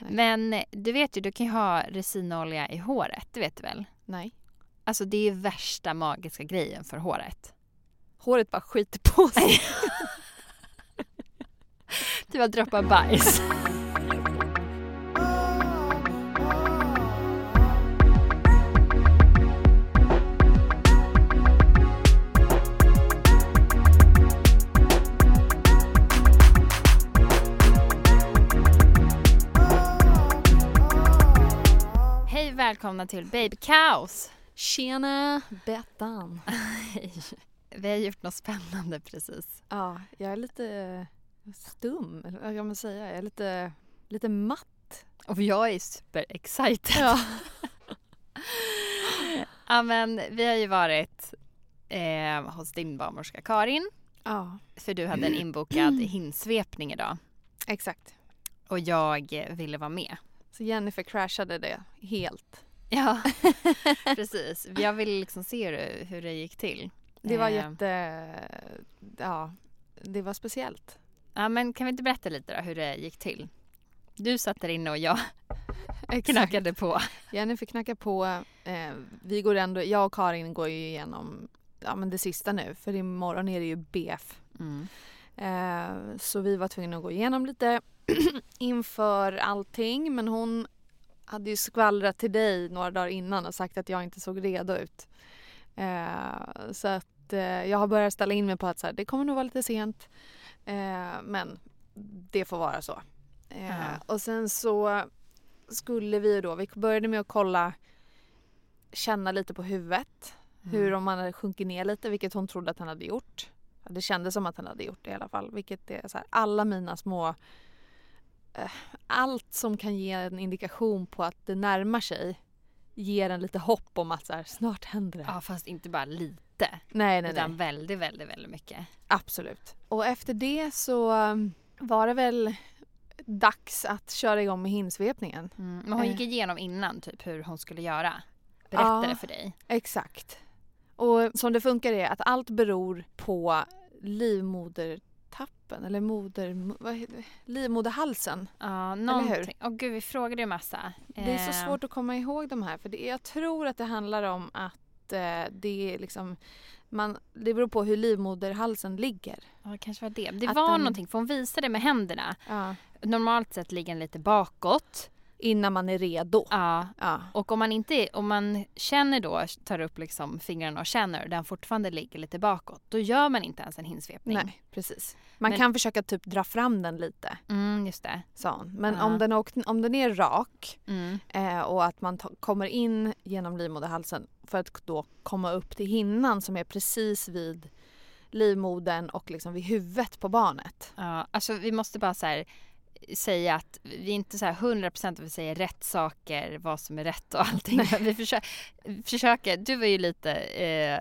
Men du vet ju, du kan ju ha resinolja i håret, det vet du väl? Nej. Alltså det är värsta magiska grejen för håret. Håret bara skiter på sig. Du bara droppar bajs. välkomna till Baby Kaos. Tjena Bettan. Vi har gjort något spännande precis. Ja, jag är lite stum, eller vad kan man säga? Jag är lite, lite matt. Och jag är super excited. Ja. Ja men vi har ju varit eh, hos din barnmorska Karin. ja, För du hade en inbokad hinsvepning idag. exakt. Och jag ville vara med. Så Jennifer crashade det helt. Ja, precis. Jag ville liksom se hur det, hur det gick till. Det var Eh, jätte... Ja, det var speciellt. Ja men kan vi inte berätta lite då hur det gick till? Du satt där inne och jag Exakt. knackade på. Jennifer knackar på. Eh, vi går ändå, jag och Karin går ju igenom ja, men det sista nu för imorgon är det ju BF. Mm. Eh, så vi var tvungna att gå igenom lite inför allting men hon hade ju skvallrat till dig några dagar innan och sagt att jag inte såg redo ut. Eh, så att eh, jag har börjat ställa in mig på att så här, det kommer nog vara lite sent eh, men det får vara så. Ja. Och sen så skulle vi då, vi började med att kolla känna lite på huvudet. Hur om han hade sjunkit ner lite, vilket hon trodde att han hade gjort. Det kändes som att han hade gjort det i alla fall. Vilket är så här, alla mina små... Allt som kan ge en indikation på att det närmar sig ger en lite hopp om att så här, snart händer det. Ja fast inte bara lite. nej, nej, Utan nej. väldigt, väldigt, väldigt mycket. Absolut. Och efter det så um, var det väl dags att köra igång med hinsvepningen. Mm. Men hon gick Eh. igenom innan typ hur hon skulle göra. Berättade Ja. för dig. Exakt. Och som det funkar är att allt beror på livmodertappen eller moder, vad livmoderhalsen. Ja, någonting. Åh gud vi frågade ju massa. Det är så Eh, svårt att komma ihåg de här för det, jag tror att det handlar om att eh, det är liksom man, det beror på hur livmoderhalsen ligger. Ja det kanske var det. Det Att var den- någonting för hon visade med händerna. Ja. Normalt sett ligger den lite bakåt. Innan man är redo. Ja. Ja. Och om man inte om man känner då, tar upp liksom fingrarna och känner och den fortfarande ligger lite bakåt. Då gör man inte ens en hinsvepning. Nej, precis. Man Men- kan försöka typ dra fram den lite, Mm, just det. hon. Men Ja. om, den åkt, om den är rak Mm. eh, och att man kommer in genom livmoderhalsen för att då komma upp till hinnan som är precis vid livmodern och liksom vid huvudet på barnet. Ja, alltså vi måste bara så här säga att vi inte så här 100% att vi säger rätt saker, vad som är rätt och allting. Vi försöker, försöker, du var ju lite eh,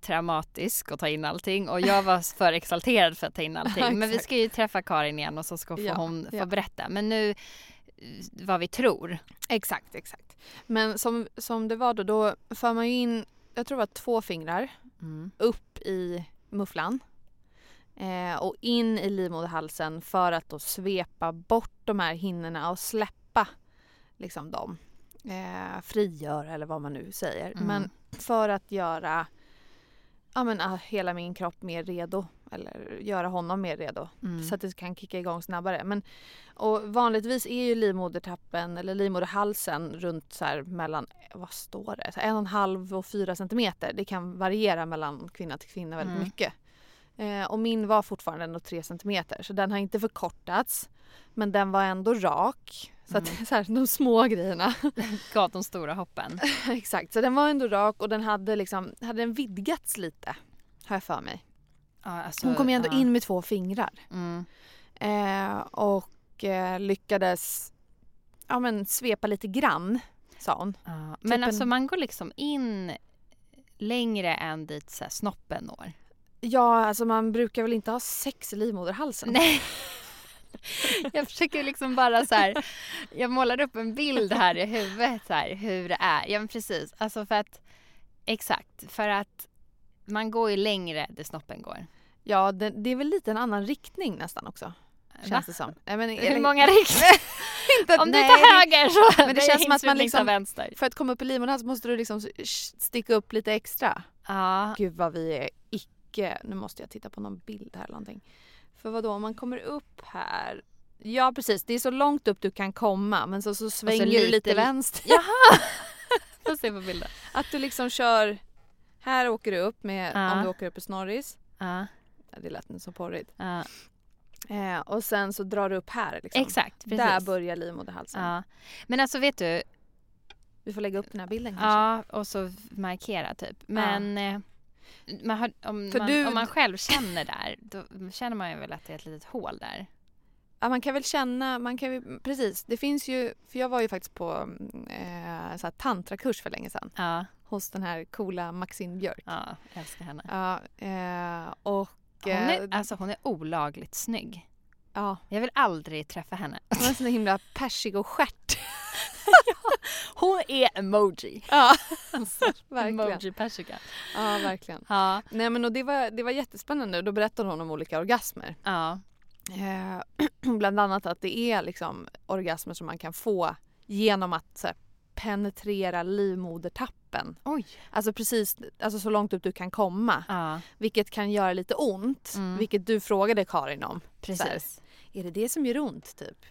traumatisk att ta in allting och jag var för exalterad för att ta in allting. Men vi ska ju träffa Karin igen och så ska få Ja, hon få ja. berätta. Men nu vad vi tror. Exakt, exakt. Men som, som det var då, då för man ju in, jag tror det var två fingrar Mm. upp i mufflan eh, och in i livmoderhalsen för att då svepa bort de här hinnorna och släppa liksom dem. Eh, frigöra eller vad man nu säger. Mm. Men för att göra ja, men, ah, hela min kropp mer redo eller göra honom mer redo Mm. så att det kan kicka igång snabbare. Men, och vanligtvis är ju livmodertappen eller livmoderhalsen runt så här mellan, vad står det, så en och en halv och fyra centimeter. Det kan variera mellan kvinna till kvinna väldigt Mm. mycket. Eh, och min var fortfarande ändå tre centimeter så den har inte förkortats. Men den var ändå rak. Så att Mm. så här, de små grejerna. Gav de stora hoppen. Exakt, så den var ändå rak och den hade liksom, hade den vidgats lite. Har jag för mig. Ja, alltså, Hon kom ju ändå ja. in med två fingrar. Mm. Eh, och eh, lyckades ja, men, svepa lite grann, sa hon. Ja. Men Typ alltså en- man går liksom in längre än dit så här, snoppen når. Ja, alltså man brukar väl inte ha sex i livmoderhalsen? Nej. Jag försöker liksom bara så här, jag målar upp en bild här i huvudet så här, hur det är. Ja men precis, alltså för att, exakt, för att man går ju längre där snoppen går. Ja, det, det är väl lite en annan riktning nästan också. Va? Känns det som. Nej, men, Hur många riktningar? Om du tar höger så Men det känns som att man liksom- vänster. För att komma upp i livmoderhalsen måste du liksom sticka upp lite extra. Ja, Gud vad vi är. Nu måste jag titta på någon bild här eller någonting. För vad då om man kommer upp här. Ja precis, det är så långt upp du kan komma men så, så svänger du lite- lite vänster. jaha! Får se på bilden. Att du liksom kör... Här åker du upp med, Ja. om du åker upp i snorris. Ja, Ja, det lät inte så porrigt. ja. Eh, och sen så drar du upp här liksom. Exakt, precis. Där börjar livmoderhalsen. Ja. Men alltså vet du, Vi får lägga upp den här bilden kanske. Ja, och så markera typ. Men eh, har, om, man, du- om man själv känner där, då känner man ju väl att det är ett litet hål där. Ja, man kan väl känna, man kan ju, precis. Det finns ju, för jag var ju faktiskt på eh, så här, tantrakurs för länge sedan. Ja, Hos den här coola Maxine Björk. ja jag älskar henne. Ja, eh, och... Hon är, eh, alltså, hon är olagligt snygg. ja, Jag vill aldrig träffa henne. hon är så himla persig och Hon är emoji. Ja, Alltså, verkligen. Emoji-persika. Ja, verkligen. Ja, Nej men och det var, det var jättespännande. Då berättade hon om olika orgasmer. ja. Eh, bland annat att det är liksom orgasmer som man kan få genom att här, penetrera livmodertappen. Oj. Alltså precis alltså så långt upp du kan komma. Ja, Vilket kan göra lite ont. Mm. Vilket du frågade Karin om. precis. Är det det som gör ont typ?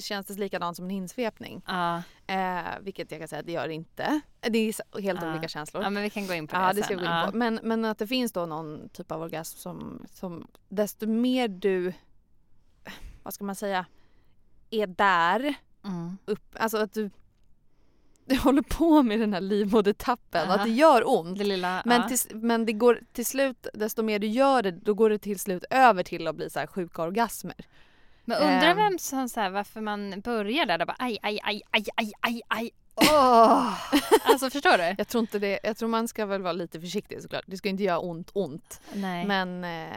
Känns det likadant som en hinsvepning? Ja, Eh, vilket jag kan säga att det gör inte. Det är helt Ja. olika känslor. ja, men vi kan gå in på det Ja, det sen. ska vi gå in på. Men, men att det finns då någon typ av orgasm som, som desto mer du, vad ska man säga, är där Mm. upp, alltså att du, du håller på med den här livmodertappen Aha. att det gör ont. Det lilla, Men, ja. till, men det går till slut, desto mer du gör det, då går det till slut över till att bli så här sjuka orgasmer. Men undrar Ehm. vem som så här, varför man börjar där, där bara aj, aj, aj, aj, aj, aj, aj. Åh! Alltså förstår du? Jag tror inte det, jag tror man ska väl vara lite försiktig såklart. Det ska inte göra ont ont. Nej. Men, eh,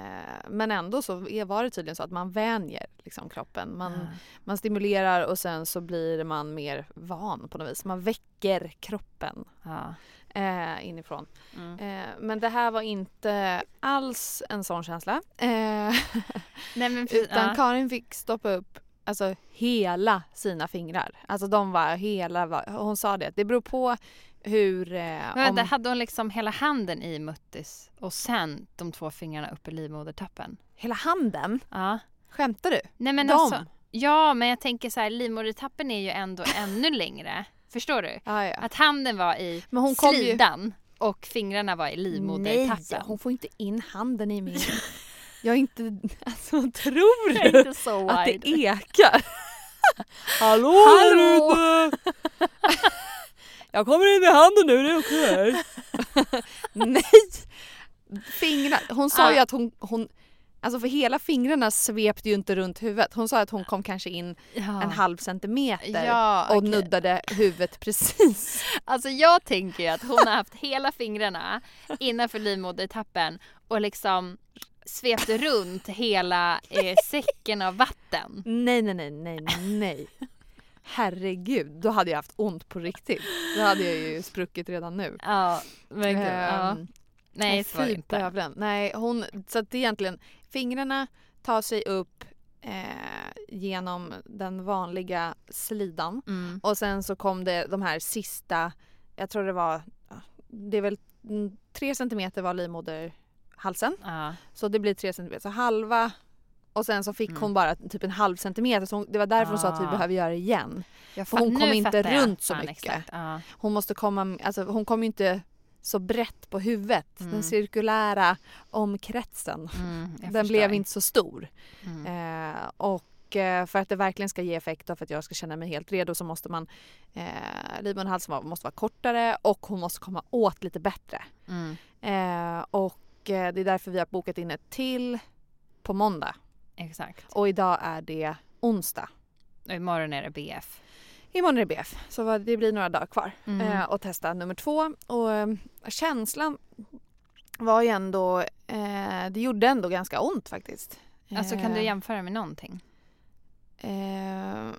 men ändå så är- var det tydligen så att man vänjer liksom kroppen. Man, Ja. man stimulerar och sen så blir man mer van på något vis. Man väcker kroppen Ja. Eh, inifrån. Mm. Eh, men det här var inte alls en sån känsla. Eh, Nej precis, utan ja. Karin fick stoppa upp alltså, hela sina fingrar. Alltså de var hela, var- hon sa det, det beror på hur... Eh, Men vänta, om, hade hon liksom hela handen i muttis och sen de två fingrarna upp i livmodertappen? hela handen? Ja. Skämtar du? Nej men De? alltså. Ja men jag tänker så här, livmodertappen är ju ändå ännu längre. Förstår du? Ja, ja. Att handen var i Men hon kom ju- slidan och fingrarna var i livmodertappen. Nej, hon får inte in handen i min... Jag är inte... Alltså tror du inte så att det ekar? Hallå! Hallå! där ute! Jag kommer in med handen nu, det är okej. Nej! Fingrar. Hon sa Ja. ju att hon, hon Alltså för hela fingrarna svepte ju inte runt huvudet. Hon sa att hon kom kanske in Ja. en halv centimeter Ja, och okej. nuddade huvudet precis. Alltså jag tänker ju att hon har haft hela fingrarna innanför livmodertappen och liksom svepte runt hela eh, säcken av vatten. Nej, nej, nej, nej, nej. Herregud, då hade jag haft ont på riktigt. Då hade jag ju spruckit redan nu. Ja, men gud, ja. Ehm, Nej, så var det inte. Nej, hon, så att det egentligen fingrarna tar sig upp eh, genom den vanliga slidan Mm. och sen så kom det de här sista, jag tror det var, det är väl mm, tre centimeter var livmoderhalsen Ja. så det blir tre centimeter, så halva och sen så fick Mm. hon bara typ en halv centimeter så hon, det var därför hon sa att vi Ah. behöver göra det igen. För hon kom inte runt så mycket. Hon måste komma, alltså hon kom ju inte så brett på huvudet. Mm. Den cirkulära omkretsen. Mm, Den blev inte så stor. Mm. Eh, och eh, för att det verkligen ska ge effekt och för att jag ska känna mig helt redo så måste man eh, livmoderhalsen måste vara kortare och hon måste komma åt lite bättre. Mm. Eh, och eh, det är därför vi har bokat in ett till på måndag. Exakt. Och idag är det onsdag. Och imorgon är det BF. Imorgon är det BF, så det blir några dagar kvar Mm. eh, att testa nummer två. Och eh, känslan var ju ändå, eh, det gjorde ändå ganska ont faktiskt. Alltså kan du Eh, jämföra med någonting? Eh,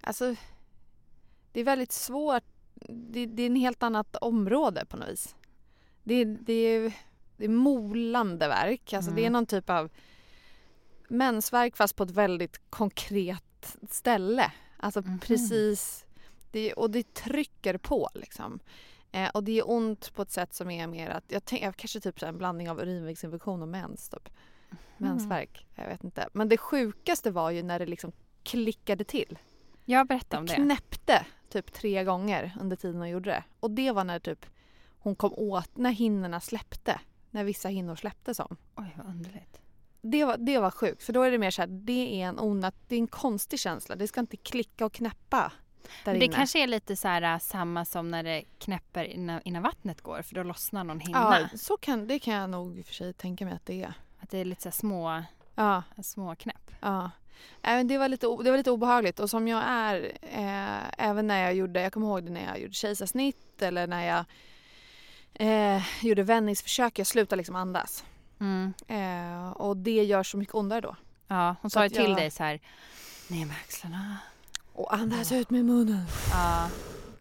alltså, det är väldigt svårt. Det, det är en helt annat område på något vis. Det, det, är, det är molande verk. Alltså Det är Mm. någon typ av mensvärk fast på ett väldigt konkret ställe. Alltså Mhm. precis. Det, och det trycker på liksom. Eh, och det är ont på ett sätt som är mer att, jag tänker kanske typ så en blandning av urinvägsinfektion och mens typ. Mensvärk, jag vet inte. Men det sjukaste var ju när det liksom klickade till. Jag berättar om Det knäppte typ tre gånger under tiden hon gjorde det. Och det var när typ hon kom åt, när hinnorna släppte. När vissa hinnor släppte som. Oj vad underligt. Det var, det var sjukt för då är det mer så här, det är en onat, det är en konstig känsla. Det ska inte klicka och knäppa där det inne. kanske är lite så här äh, samma som när det knäpper innan, innan vattnet går för då lossnar någon hinna. Ja, så kan, det kan jag nog i och för sig tänka mig att det är. Att det är lite så små, Ja, små knäpp. ja. Även det, var lite, det var lite obehagligt och som jag är, eh, även när jag gjorde, jag kommer ihåg det när jag gjorde kejsarsnitt eller när jag eh, gjorde vändningsförsök, jag slutade liksom andas. Mm. Eh, och det gör så mycket ondare då. Ja, hon sa ju till jag- dig så här ner med axlarna. Och andas ut med munnen. Ja,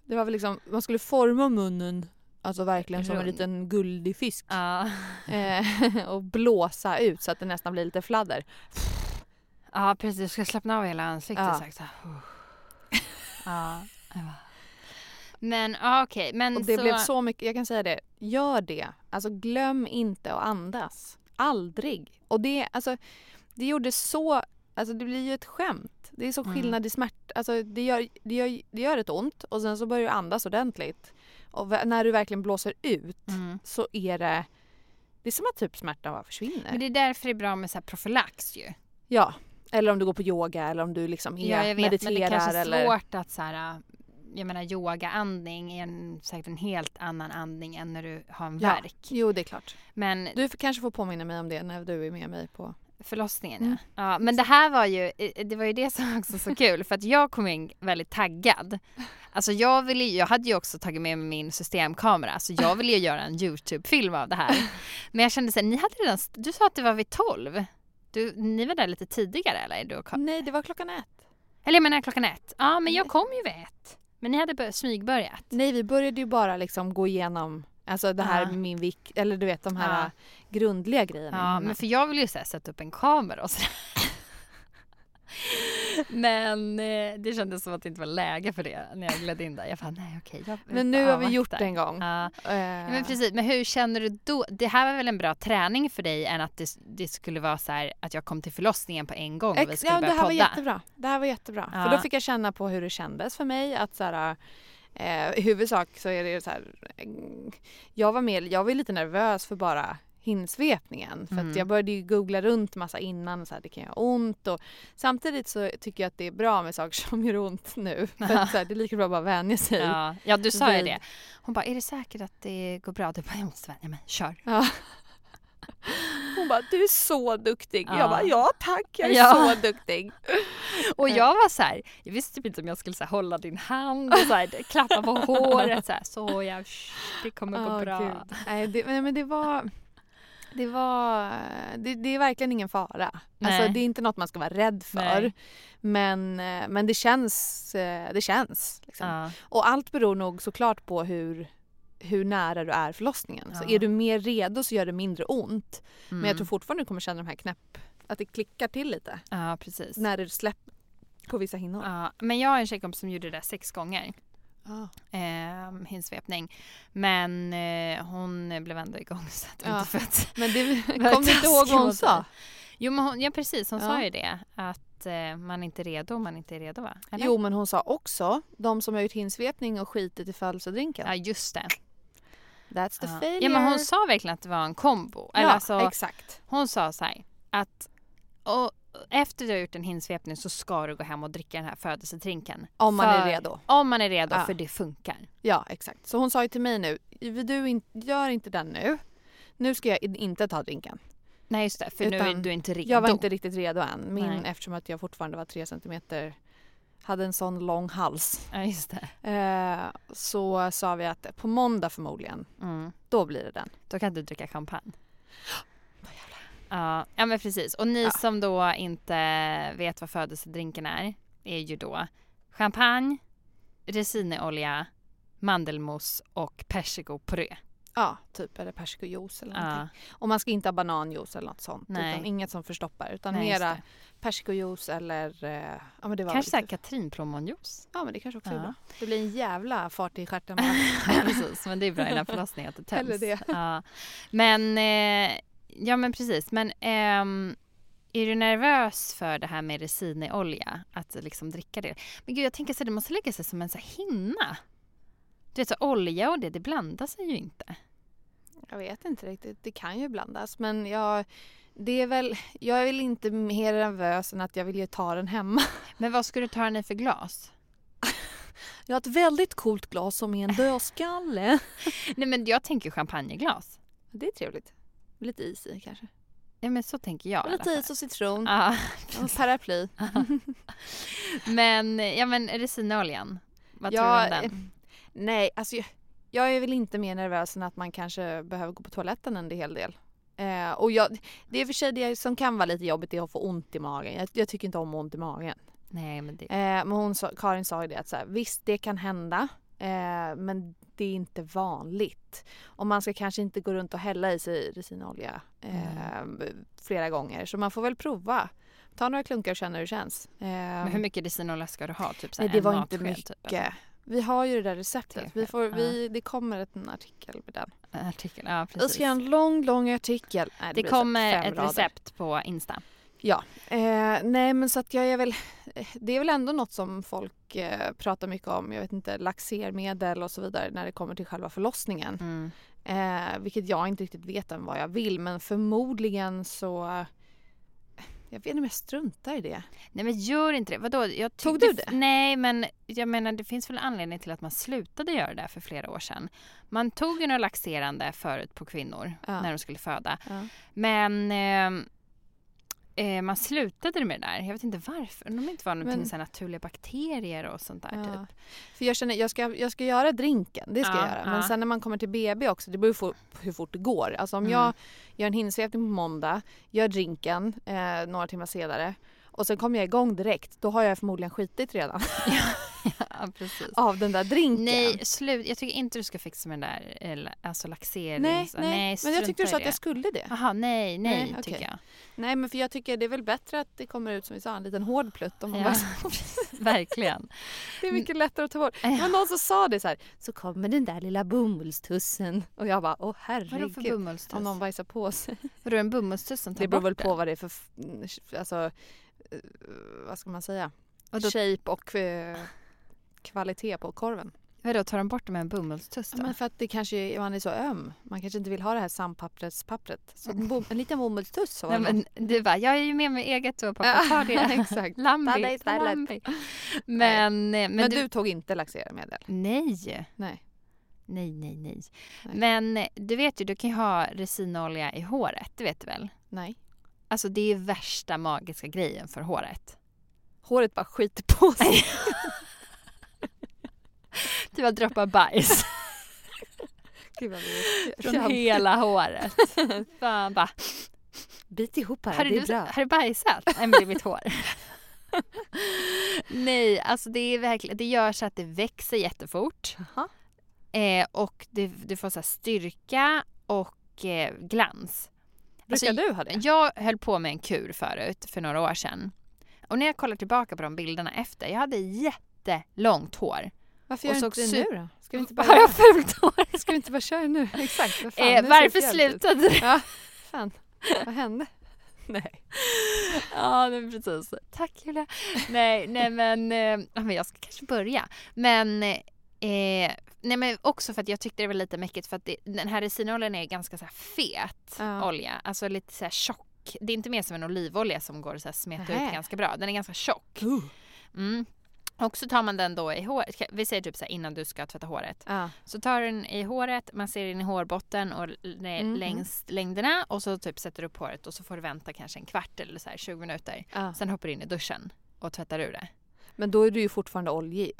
Det var väl liksom, man skulle forma munnen, alltså verkligen som en liten guldig fisk. ja. Eh, och blåsa ut så att det nästan blir lite fladder. ja precis. Du ska slappna av hela ansiktet. Ja. Så här. Ja, Men ja, okej. Men Och det så... blev så mycket, jag kan säga det, gör det. Alltså glöm inte att andas. Aldrig. Och det, alltså, det gjorde så, alltså det blir ju ett skämt. Det är så Mm. skillnad i smärta, alltså det gör, det, gör, det gör ett ont och sen så börjar du andas ordentligt. Och när du verkligen blåser ut Mm. så är det, det är som att typ smärtan bara försvinner. Men det är därför det är bra med så här profylax ju. Ja, eller om du går på yoga eller om du liksom är, Ja, jag vet. mediterar Men det kanske är eller... svårt att så här... Jag menar yogaandning är en, säkert en helt annan andning än när du har en Ja. värk. Jo, det är klart. Men Du kanske får påminna mig om det när du är med mig på... Förlossningen Mm. ja. ja. Men det här var ju, det var ju det som också var så kul för att jag kom in väldigt taggad. Alltså jag ville jag hade ju också tagit med mig min systemkamera så jag ville ju göra en Youtube-film av det här. Men jag kände såhär, ni hade redan, du sa att det var vid 12. Du, ni var där lite tidigare eller? Du Nej, det var klockan ett. eller jag menar klockan ett. Ja men jag kom ju vid ett. Men ni hade bör- smygbörjat. Nej, vi började ju bara liksom gå igenom Alltså det här Ja. med min vikt, eller du vet de här Ja. grundliga grejerna. Ja, men för jag ville ju så här, sätta upp en kamera och sådär. Men eh, det kändes som att det inte var läge för det när jag gled in där. Jag bara, nej okej. jag Men nu har vi gjort det en gång. Ja. Eh, Ja, men precis, men hur känner du då? Det här var väl en bra träning för dig än att det, det skulle vara så här att jag kom till förlossningen på en gång och vi skulle ja, det börja här var podda. jättebra. Det här var jättebra. Ja. För då fick jag känna på hur det kändes för mig att så här, eh, i huvudsak så är det så här, eh, jag var med, jag var lite nervös för bara hinsvepningen för Mm. jag började ju googla runt massa innan så här, det kan göra ont och samtidigt så tycker jag att det är bra med saker som gör ont nu för att, så här, det är lika bra att bara vänja sig. Ja, ja, du sa ju vid- det. Hon bara, är det säkert att det går bra? Du bara, jag måste vänja mig, kör. Ja. Hon bara, du är så duktig. Ja. Jag bara, ja tack, jag är Ja. så duktig. Och jag var så här, jag visste typ inte om jag skulle så här, hålla din hand och så här, klappa på håret så här, så jag, det kommer gå bra. Gud. Nej, det, men det var... Det, var det, det är verkligen ingen fara. Nej. Alltså, det är inte något man ska vara rädd för. Nej. Men, eh, men det känns. eh, Det känns liksom. Ja. Och allt beror nog såklart på hur, hur nära du är förlossningen. Så Ja. är du mer redo så gör det mindre ont. Men jag Mm. tror fortfarande du kommer känna de här knäpp... Att det klickar till lite. Ja, precis. När det släpper på vissa hinnor. Ja, men jag har en tjejkompis som gjorde det där sex gånger. Ja. Eh, hinsvepning. Men eh, hon blev ändå igångsatt Ja. inte fött. Men det, Vad kom du inte ihåg vad hon sa? Jo men hon, ja precis, hon Ja. sa ju det. Att eh, man inte är redo om man inte är redo va? Eller? Jo men hon sa också, de som har gjort hinsvepning och skitit i födelsedrinken. Ja just det. That's the Ja. failure. ja men hon sa verkligen att det var en kombo. Eller ja, alltså, exakt. hon sa så här att och efter du har gjort en hinsvepning så ska du gå hem och dricka den här födelsedrinken. Om man är För- redo. Om man är redo Ja. för det funkar. Ja exakt. Så hon sa ju till mig nu, du in, gör inte den nu. Nu ska jag in- inte ta drinken. Nej just det, för nu är Utan du inte redo. Jag var inte riktigt redo än. Min, Nej. eftersom att jag fortfarande var tre centimeter, hade en sån lång hals. Ja just det. Eh, så sa vi att på måndag förmodligen, Mm. då blir det den. Då kan du dricka champagne. Ja, ja men precis. Och ni Ja. som då inte vet vad födelsedrinken är, är ju då champagne, resineolja, mandelmousse och persikopuré. Ja, typ eller persikojuice eller Ja, någonting. Och man ska inte ha bananjuice eller något sånt. Nej. Utan inget som förstoppar. Utan nej, mera persikojuice eller... Eh, ja, men det var Kanske såhär katrinplommonjuice. Ja men det kanske också är Ja. bra. Det blir en jävla fart i stjärten. Ja, precis, men det är bra innan förlossningen att det töms. Eller det. Ja. Men, eh, ja men precis. Men ehm, är du nervös för det här med resineolja? Att liksom dricka det? Men gud jag tänker så det måste lägga sig som en så hinna. Du vet så olja och det, det blandar sig ju inte. Jag vet inte riktigt. Det kan ju blandas. Men jag, det är väl, jag är väl inte mer nervös än att jag vill ju ta den hemma. Men vad ska du ta den i för glas? Jag har ett väldigt coolt glas som är en dödskalle. Nej men jag tänker champagneglas. Det är trevligt. Lite is i kanske. Ja men så tänker jag Lite is och citron. Ja, Och paraply. men, ja men resineoljan. Vad Ja, tror du om den? Nej, alltså jag, jag är väl inte mer nervös än att man kanske behöver gå på toaletten en hel del. Eh, och jag, det är för sig det som kan vara lite jobbigt är att få ont i magen. Jag, jag tycker inte om ont i magen. Nej men det... Eh, men hon Karin sa ju det att så här, visst det kan hända eh, men det är inte vanligt. Och man ska kanske inte gå runt och hälla i sig resinolja eh, flera gånger. Så man får väl prova. Ta några klunkar och känna hur det känns. Eh, Men hur mycket resinolja ska du ha? Typ nej, det var inte matsked, mycket. Typ, vi har ju det där receptet. Vi får, vi, det kommer en artikel med den. En artikel, ja precis. ska göra en lång, lång artikel. Nej, det här kommer ett recept på Insta. Ja, eh, nej men så att jag är väl, det är väl ändå något som folk eh, pratar mycket om, jag vet inte, laxermedel och så vidare när det kommer till själva förlossningen. Mm. Eh, vilket jag inte riktigt vet än vad jag vill men förmodligen så, jag vet inte om jag struntar i det. Nej men gör inte det. Vadå? Jag Tog du det? Nej men jag menar det finns väl anledning till att man slutade göra det för flera år sedan. Man tog ju några laxerande förut på kvinnor Ja. när de skulle föda. Ja. Men eh, eh, man slutade med det där. Jag vet inte varför. Om det inte var någonting Men- naturliga bakterier och sånt där Ja. typ. För jag känner, jag ska, jag ska göra drinken, det ska Ja, jag göra. Men ja. sen när man kommer till BB också, det beror på hur fort det går. Alltså om Mm. jag gör en hinsvepning på måndag, gör drinken eh, några timmar senare och sen kommer jag igång direkt, då har jag förmodligen skitit redan Ja precis. av den där drinken. Nej, slut. Jag tycker inte du ska fixa med den där alltså laxering. nej, så- nej. men jag tyckte du sa att det. jag skulle det. Jaha, nej, nej, Nej, tycker jag. Nej men för jag tycker det är väl bättre att det kommer ut som vi sa, en liten hård plutt om man Ja, bara verkligen. Det är mycket lättare att ta bort. Det var någon som sa det så här, så kommer den där lilla bomullstussen. Och jag bara, åh Vadå för herregud. bomullstuss? Om någon bajsar på sig. Vadå en bomullstuss som tar Det beror bort väl det? på vad det är för, mm, alltså, vad ska man säga? Och då, Shape och eh, kvalitet på korven. vadå, tar de bort det med en bomullstuss Ja, då? men för att det kanske, är- man är så öm. Man kanske inte vill ha det här sandpapperspappret. Så en, bom, en liten bomullstuss Nej, men du bara, jag är ju med mig eget toapapper, Ja, ta det. exakt. Lambi. Lambi. Men, men, Men, du, du, tog inte laxermedel? nej. Nej. Nej, nej, nej. Nej. Men eh, du vet ju, du kan ju ha resinolja i håret, det vet du väl? Nej. Alltså det är värsta magiska grejen för håret. Håret bara skiter på sig. Det var droppar bajs Gud vad vi från hela håret. Fan bara, Bit ihop här, har, det du, är bra. har du bajsat? Nej men det är mitt hår. Nej, alltså det är verkligen, det gör så att det växer jättefort. Eh, och det, du får så styrka och eh, glans. Brukar Alltså, du ha det? Jag höll på med en kur förut, för några år sedan. Och när jag kollar tillbaka på de bilderna efter, jag hade jättelångt hår. Varför gör du inte det nu då? Ska vi inte bara, Har jag fult hår? ska vi inte bara köra nu? Exakt, vad fan, Eh, varför slutade det? Ja, fan. Vad hände? Nej. Ja, men precis. Tack Julia. Nej, nej men, eh, men jag ska kanske börja. Men, eh, nej men också för att jag tyckte det var lite mäckigt för att det, den här resinoljan är ganska så fet Ja. olja. Alltså lite så tjock. Det är inte mer som en olivolja som går att smeta Nähä. ut ganska bra. Den är ganska tjock. Mm. Och så tar man den då i håret, vi säger typ så här innan du ska tvätta håret. Ja. Så tar du den i håret, masserar in i hårbotten och ner- Mhm. längs längderna och så typ sätter du upp håret och så får du vänta kanske en kvart eller så här 20 minuter. Ja. Sen hoppar du in i duschen och tvättar ur det. Men då är du ju fortfarande oljig.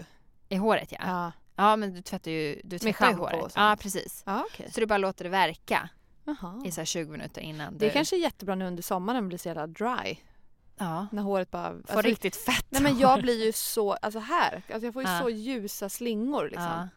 I håret ja. Ja, Ja. men du tvättar ju du Med tvättar och håret. Ja precis. Ja, okej. Så du bara låter det verka Jaha. i så här 20 minuter innan Det du... är kanske är jättebra nu under sommaren blir så jävla dry. ja. När håret bara... Får alltså, riktigt fett Nej men jag blir ju så, alltså här, alltså jag får ju Ja. så ljusa slingor liksom. Ja.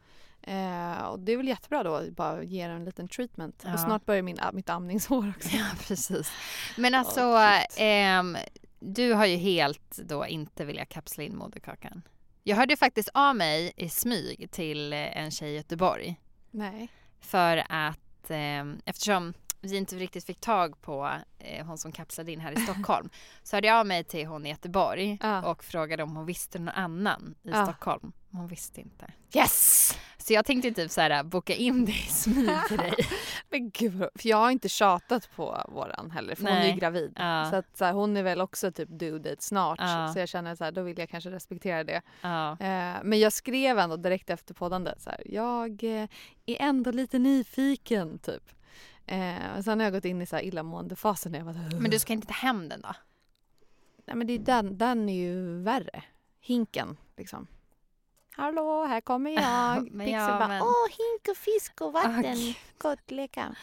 Eh, och det är väl jättebra då att bara ge den en liten treatment. Ja. Och snart börjar min, mitt amningshår också. ja, precis. Men alltså, gud. ehm, du har ju helt då inte velat kapsla in moderkakan. Jag hörde faktiskt av mig i smyg till eh, en tjej i Göteborg. Nej. För att eh, eftersom vi inte riktigt fick tag på eh, hon som kapslade in här i Stockholm så hörde jag av mig till hon i Göteborg Ja. och frågade om hon visste någon annan i Ja. Stockholm. Hon visste inte. Yes! Så jag tänkte typ så här boka in det i smyg till dig. Men gud, för jag har inte tjatat på våran heller för hon är Nej. ju gravid. Ja. Så att så här, hon är väl också typ due date snart. Ja. Så jag känner så här, då vill jag kanske respektera det. Ja. Eh, men jag skrev ändå direkt efter poddandet så här, jag eh, är ändå lite nyfiken typ. Eh, sen har jag gått in i så här illamåendefasen när jag bara, Men du ska inte ta hem den då? Nej men det är den, den är ju värre. Hinken liksom. Hallå, här kommer jag. Men Pixel ja, bara, men- åh hink och fisk och vatten. Gott leka.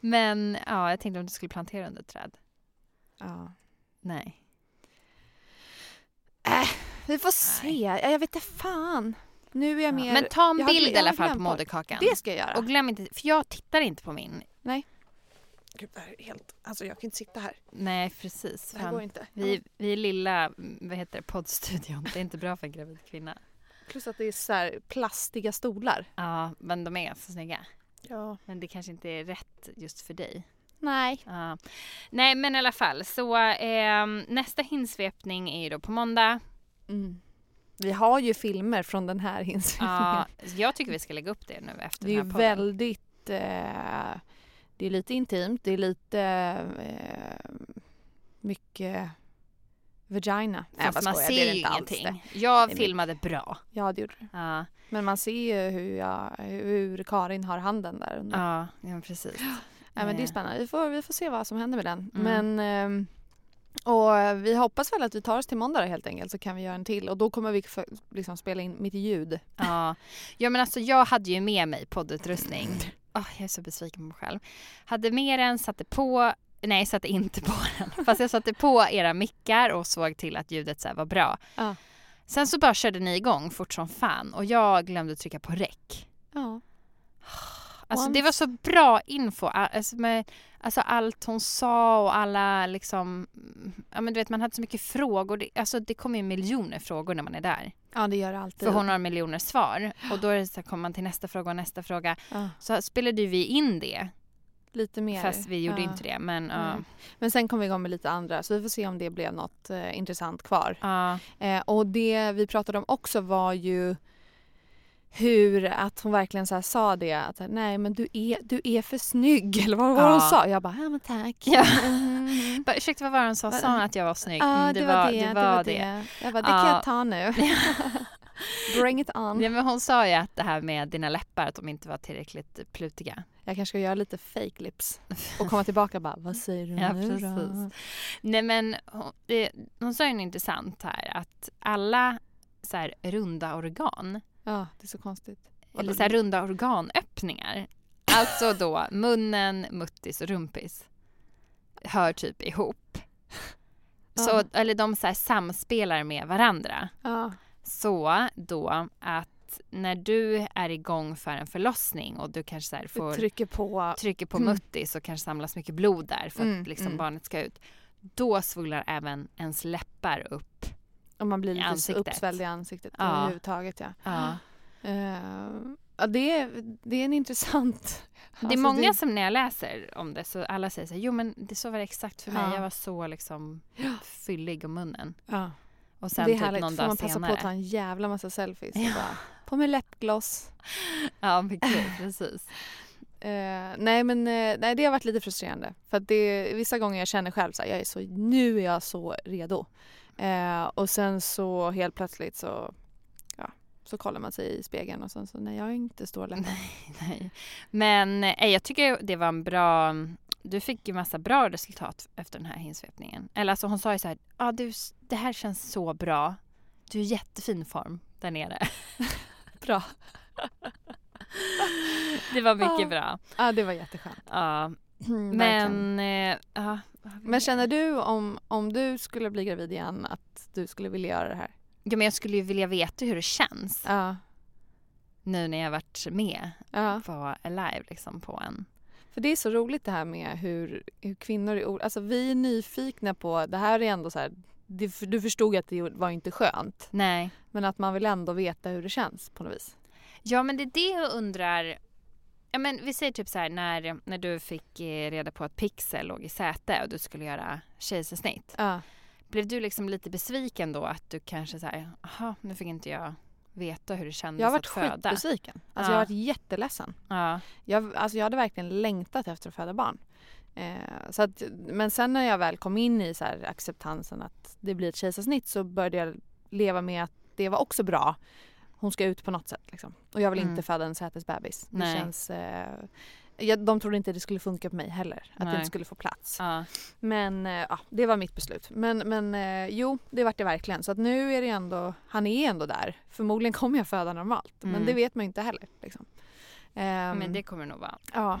Men ja, jag tänkte om du skulle plantera under ett träd. Ja. Nej. Äh, vi får se. Ja, Jag vet inte fan. Nu är jag mer... Men ta en jag har- bild jag i alla har fall på moderkakan. Det ska jag göra. Och glöm inte, för jag tittar inte på min. Gud, det här är helt... Alltså jag kan inte sitta här. Nej, precis. Det här går inte. Vi, vi är lilla, mm, vad heter det, poddstudion. Det är inte bra för en gravid kvinna. Plus att det är så här plastiga stolar. Ja, men de är så snygga. Ja. Men det kanske inte är rätt just för dig. Nej. Ja. Nej, men i alla fall. Så ehm, nästa hinsvepning är ju då på måndag. Mm. Vi har ju filmer från den här inspelningen. Ja, jag tycker vi ska lägga upp det nu efter Det är den här podden. väldigt... Eh, det är lite intimt. Det är lite... Eh, mycket vagina. Nej, Fast man ser ju ingenting. Jag filmade bra. Ja, det gjorde det. Ja, Men man ser ju hur, jag, hur Karin har handen där under. ja, ja precis. Ja, men det är Eh, spännande. Vi får, vi får se vad som händer med den. Mm. Men, ehm, och vi hoppas väl att vi tar oss till måndag helt enkelt så kan vi göra en till och då kommer vi för, liksom spela in mitt ljud. Ja. ja, men alltså jag hade ju med mig poddutrustning. Åh, jag är så besviken på mig själv. Hade med den, satte på, nej satte inte på den. Fast jag satte på era mickar och såg till att ljudet så var bra. Ja. Sen så bara körde ni igång fort som fan och jag glömde trycka på räck. Ja. Alltså det var så bra info, alltså, med, alltså allt hon sa och alla liksom, ja men du vet man hade så mycket frågor, det, alltså det kommer ju miljoner frågor när man är där. ja, det gör det alltid. För hon har miljoner svar och då är det så här, kommer man till nästa fråga och nästa fråga. ja, Så spelade vi in det, lite mer. fast vi gjorde ja. inte det. Men ja. Nej. Men sen kom vi igång med lite andra så vi får se om det blev något eh, intressant kvar. ja. Eh, och det vi pratade om också var ju hur att hon verkligen så sa det att nej men du är, du är för snygg eller vad var Ja. hon sa? Jag bara, ja men tack. Ja. Mm. Bara, ursäkta vad var det hon sa? Sa hon att jag var snygg? Ja, Mm, det, var det, det var det. Jag bara, det kan jag ta nu. Bring it on. Ja, men hon sa ju att det här med dina läppar, att de inte var tillräckligt plutiga. Jag kanske ska göra lite fake lips och komma tillbaka och bara, vad säger du Ja, nu då? precis. Nej men hon, det, hon sa ju något intressant här att alla så här, runda organ, Ja, det är så konstigt. eller så här, runda organöppningar, alltså då munnen, muttis och rumpis, hör typ ihop. Så, Ja. eller de så här, samspelar med varandra. Ja, Så då att när du är igång för en förlossning och du kanske så du får trycker på. trycker på Mm. muttis och kanske samlas mycket blod där för att Mm, liksom mm. barnet ska ut. Då svullnar även ens läppar upp. Och man blir lite så ansiktet. uppsvälld i ansiktet Ja. överhuvudtaget. Ja. Ja. Eh, ja, det, är, det är en intressant... Det är Alltså, många som när jag läser om det så alla säger så här, jo men det så var det exakt för mig. Ja. Jag var så liksom fyllig om munnen. Ja. Och sen det är typ härligt. någon Får man passa senare. på att ta en jävla massa selfies. Ja. bara, på med läppgloss. Ja, men gud, precis. Eh, nej men eh, nej, det har varit lite frustrerande. För att det, vissa gånger jag känner själv så här, jag är så, nu är jag så redo. Eh, och sen så helt plötsligt så, ja, så kollar man sig i spegeln och sen så nej jag har inte stora läppar. Nej. Men eh, jag tycker det var en bra... Du fick ju massa bra resultat efter den här hinsvepningen. Eller alltså hon sa ju så här, ah, du, det här känns så bra. Du är i jättefin form där nere. Bra. Det var mycket Ja. bra. Ja det var jätteskönt. Ja, Mm, men... eh, ja. men känner du om, om du skulle bli gravid igen att du skulle vilja göra det här? Ja, men jag skulle ju vilja veta hur det känns Ja. nu när jag varit med ja. på Alive liksom på en... För det är så roligt det här med hur, hur kvinnor är Alltså vi är nyfikna på, det här är ändå så här, det, du förstod att det var inte skönt. Nej. Men att man vill ändå veta hur det känns på något vis. Ja, men det är det jag undrar. Ja, men vi säger typ så här när, när du fick eh, reda på att Pixel låg i säte och du skulle göra kejsarsnitt. Ja. Blev du liksom lite besviken då att du kanske så här, jaha, nu fick inte jag veta hur det kändes Jag har varit att föda? skitbesviken. Alltså Ja. jag har varit jätteledsen. Ja, Jag, alltså jag hade verkligen längtat efter att föda barn. Eh, så att, men sen när jag väl kom in i så acceptansen att det blir ett kejsarsnitt så började jag leva med att det var också bra. Hon ska ut på något sätt. Liksom. Och jag vill Mm. inte föda en sätesbebis. Det Nej. känns, eh, jag, de trodde inte det skulle funka på mig heller. Att det Nej. inte skulle få plats. ja. Men eh, ja, det var mitt beslut. Men, men eh, jo, det vart det verkligen. Så att nu är det ändå, han är ändå där. Förmodligen kommer jag föda normalt. Men Mm. det vet man ju inte heller. Liksom. Ehm, men det kommer nog vara. ja.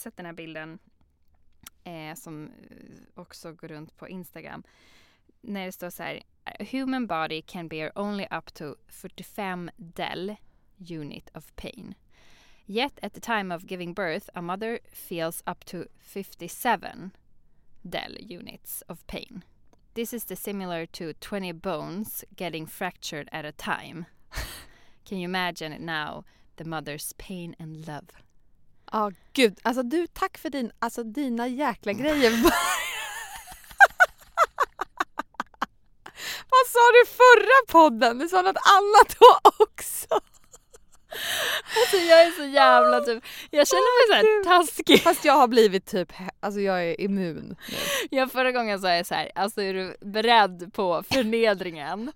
Sett den här bilden eh, som eh, också går runt på Instagram? När det står så här, "A human body can bear only up to 45 del unit of pain. Yet at the time of giving birth a mother feels up to 57 del units of pain. This is the similar to 20 bones getting fractured at a time. can you imagine it now? The mother's pain and love. Ja, gud. Alltså du, tack för din, alltså, dina jäkla grejer. Vad sa du förra podden? Du sa något annat då också. Alltså jag är så jävla typ, jag känner mig Gud. så här taskig. Fast jag har blivit typ, alltså jag är immun nu. Ja förra gången sa jag så här, alltså är du beredd på förnedringen?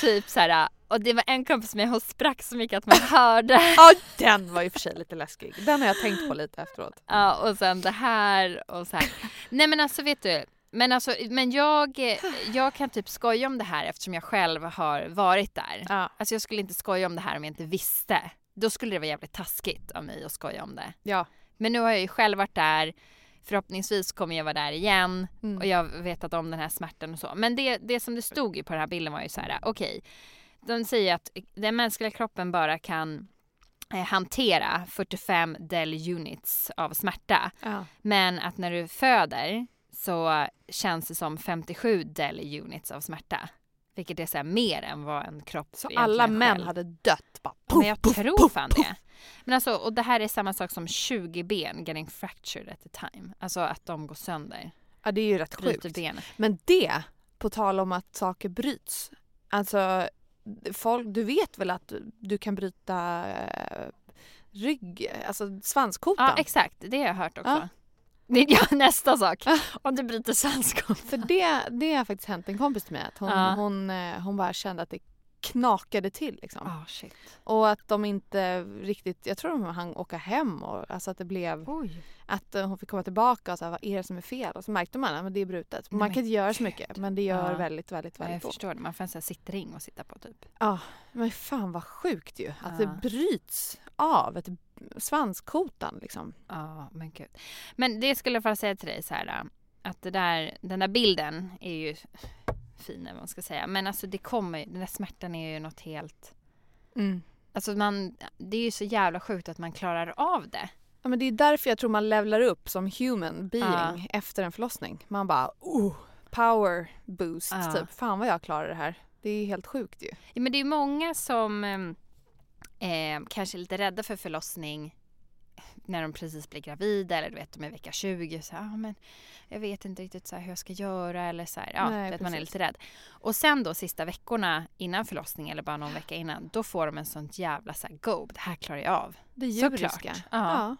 Typ så här, och det var en kompis med hon sprack så mycket att man hörde. Ja, den var ju för sig lite läskig. Den har jag tänkt på lite efteråt. Ja och sen det här och så här. Nej men alltså vet du, men alltså men jag, jag kan typ skoja om det här eftersom jag själv har varit där. Ja. Alltså jag skulle inte skoja om det här om jag inte visste. Då skulle det vara jävligt taskigt av mig att skoja om det. Ja. Men nu har jag ju själv varit där. Förhoppningsvis kommer jag vara där igen Mm. och jag vetat om den här smärtan och så. Men det, det som det stod ju på den här bilden var ju så här, okej. de säger att den mänskliga kroppen bara kan eh, hantera 45 del units av smärta. Ja. Men att när du föder så känns det som 57 del units av smärta. Vilket är så här mer än vad en kropp Så alla män själv hade dött. Bara, Ja, men jag puff, tror puff, fan puff. det. Men alltså, och det här är samma sak som 20 ben getting fractured at a time. Alltså att de går sönder. Ja det är ju rätt Bryter sjukt. benet. Men det, på tal om att saker bryts. Alltså, folk, du vet väl att du, du kan bryta eh, rygg, alltså svanskotan? Ja exakt, det har jag hört också. Ja. Det ja, nästa sak. Om du bryter svanskotan. För det, det har faktiskt hänt en kompis till mig att hon, Ja. hon, eh, hon bara kände att det knakade till liksom. Oh. Och att de inte riktigt, jag tror de hann åka hem och alltså att det blev Oj. att eh, hon fick komma tillbaka och här, vad är det som är fel? Och så märkte man att det är brutet. Nej, Man men kan inte göra så mycket men det gör Ja. väldigt, väldigt, jag väldigt ont. förstår det. Man får en sån här sittring att sitta på typ. Ja, men fan vad sjukt ju. Att det Ja. bryts av ett svanskotan liksom. Ja, men gud. Men det skulle jag bara säga till dig så här. Att det där, den där bilden är ju fin eller vad man ska säga. Men alltså det kommer, den där smärtan är ju något helt Alltså man, det är ju så jävla sjukt att man klarar av det. Ja, men det är därför jag tror man levlar upp som human being Ja. efter en förlossning. Man bara oh, power boost Ja. typ. Fan vad jag klarar det här. Det är helt sjukt ju. Ja, men det är många som ehm, eh, kanske lite rädda för förlossning när de precis blir gravida eller du vet de är vecka 20 så här, ah, men jag vet inte riktigt så här, hur jag ska göra eller så här, ja, Nej, vet, man är lite rädd. Och sen då sista veckorna innan förlossning eller bara någon vecka innan då får de en sånt jävla så här, go, det här klarar jag av. Det djuriska. Ja.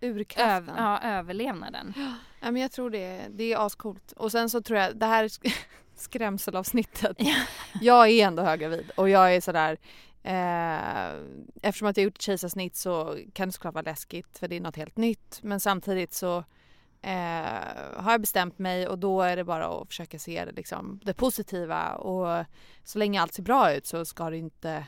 Urkraften. Öv, ja, överlevnaden. Ja, men jag tror det, det är ascoolt. Och sen så tror jag, det här sk- skrämselavsnittet. Jag är ändå höggravid och jag är sådär eh, Eftersom att jag gjort ett kejsarsnitt så kan det såklart vara läskigt för det är något helt nytt. Men samtidigt så eh, har jag bestämt mig och då är det bara att försöka se liksom, det positiva och så länge allt ser bra ut så ska det inte